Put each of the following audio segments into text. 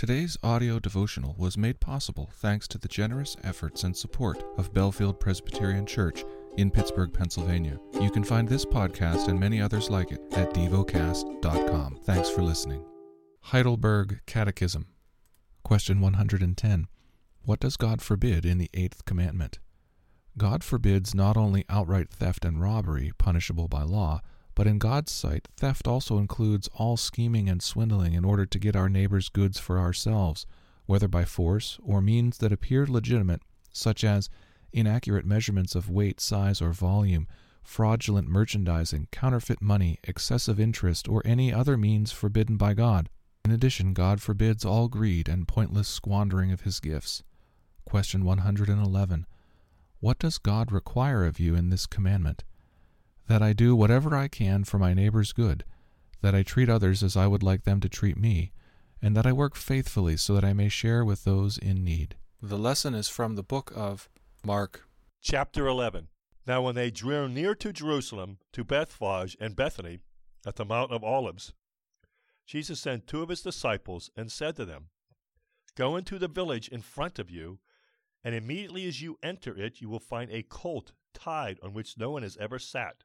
Today's audio devotional was made possible thanks to the generous efforts and support of Bellefield Presbyterian Church in Pittsburgh, Pennsylvania. You can find this podcast and many others like it at devocast.com. Thanks for listening. Heidelberg Catechism. Question 110. What does God forbid in the eighth commandment? God forbids not only outright theft and robbery, punishable by law, but in God's sight, theft also includes all scheming and swindling in order to get our neighbor's goods for ourselves, whether by force or means that appear legitimate, such as inaccurate measurements of weight, size, or volume, fraudulent merchandising, counterfeit money, excessive interest, or any other means forbidden by God. In addition, God forbids all greed and pointless squandering of his gifts. Question 111. What does God require of you in this commandment? That I do whatever I can for my neighbor's good, that I treat others as I would like them to treat me, and that I work faithfully so that I may share with those in need. The lesson is from the book of Mark. Chapter 11 Now when they drew near to Jerusalem, to Bethphage and Bethany, at the Mount of Olives, Jesus sent two of his disciples and said to them, Go into the village in front of you, and immediately as you enter it, you will find a colt tied on which no one has ever sat.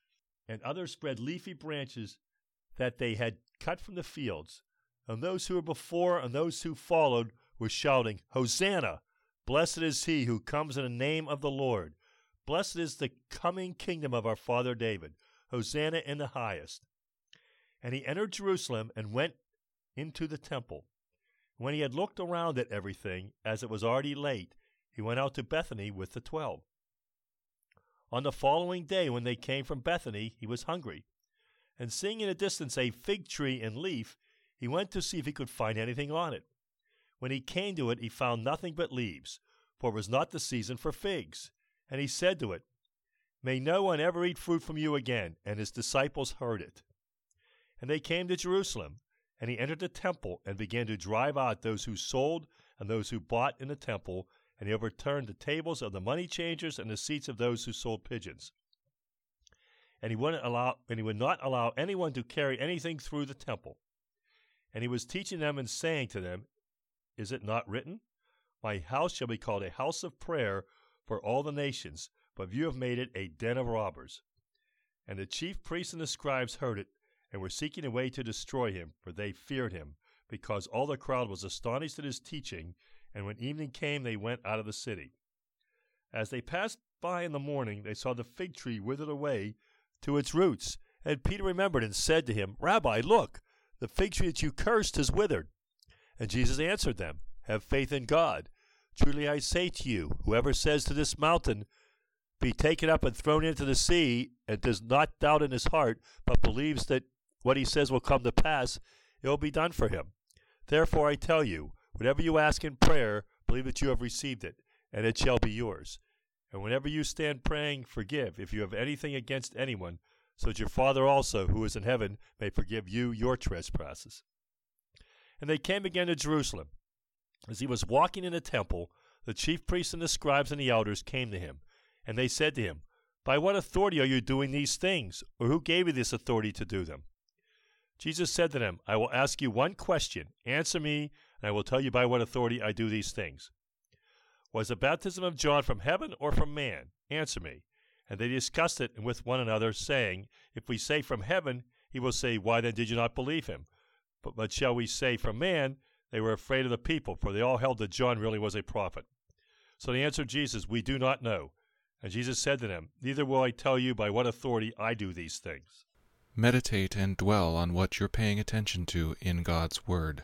and others spread leafy branches that they had cut from the fields. And those who were before and those who followed were shouting, Hosanna! Blessed is he who comes in the name of the Lord. Blessed is the coming kingdom of our father David. Hosanna in the highest. And he entered Jerusalem and went into the temple. When he had looked around at everything, as it was already late, he went out to Bethany with the twelve. On the following day, when they came from Bethany, he was hungry. And seeing in a distance a fig tree in leaf, he went to see if he could find anything on it. When he came to it, he found nothing but leaves, for it was not the season for figs. And he said to it, May no one ever eat fruit from you again. And his disciples heard it. And they came to Jerusalem, and he entered the temple and began to drive out those who sold and those who bought in the temple, and he overturned the tables of the money changers and the seats of those who sold pigeons. And he wouldn't allow and he would not allow anyone to carry anything through the temple. And he was teaching them and saying to them, Is it not written? My house shall be called a house of prayer for all the nations, but you have made it a den of robbers. And the chief priests and the scribes heard it, and were seeking a way to destroy him, for they feared him, because all the crowd was astonished at his teaching, and when evening came, they went out of the city. As they passed by in the morning, they saw the fig tree withered away to its roots. And Peter remembered and said to him, Rabbi, look, the fig tree that you cursed has withered. And Jesus answered them, Have faith in God. Truly I say to you, whoever says to this mountain, Be taken up and thrown into the sea, and does not doubt in his heart, but believes that what he says will come to pass, it will be done for him. Therefore I tell you, Whatever you ask in prayer, believe that you have received it, and it shall be yours. And whenever you stand praying, forgive if you have anything against anyone, so that your Father also, who is in heaven, may forgive you your trespasses. And they came again to Jerusalem. As he was walking in the temple, the chief priests and the scribes and the elders came to him, and they said to him, By what authority are you doing these things? Or who gave you this authority to do them? Jesus said to them, I will ask you one question. Answer me, and I will tell you by what authority I do these things. Was the baptism of John from heaven or from man? Answer me. And they discussed it with one another, saying, If we say from heaven, he will say, Why then did you not believe him? But, but shall we say from man? They were afraid of the people, for they all held that John really was a prophet. So they answered Jesus, We do not know. And Jesus said to them, Neither will I tell you by what authority I do these things. Meditate and dwell on what you're paying attention to in God's Word.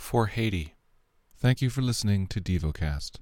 For Haiti. Thank you for listening to DevoCast.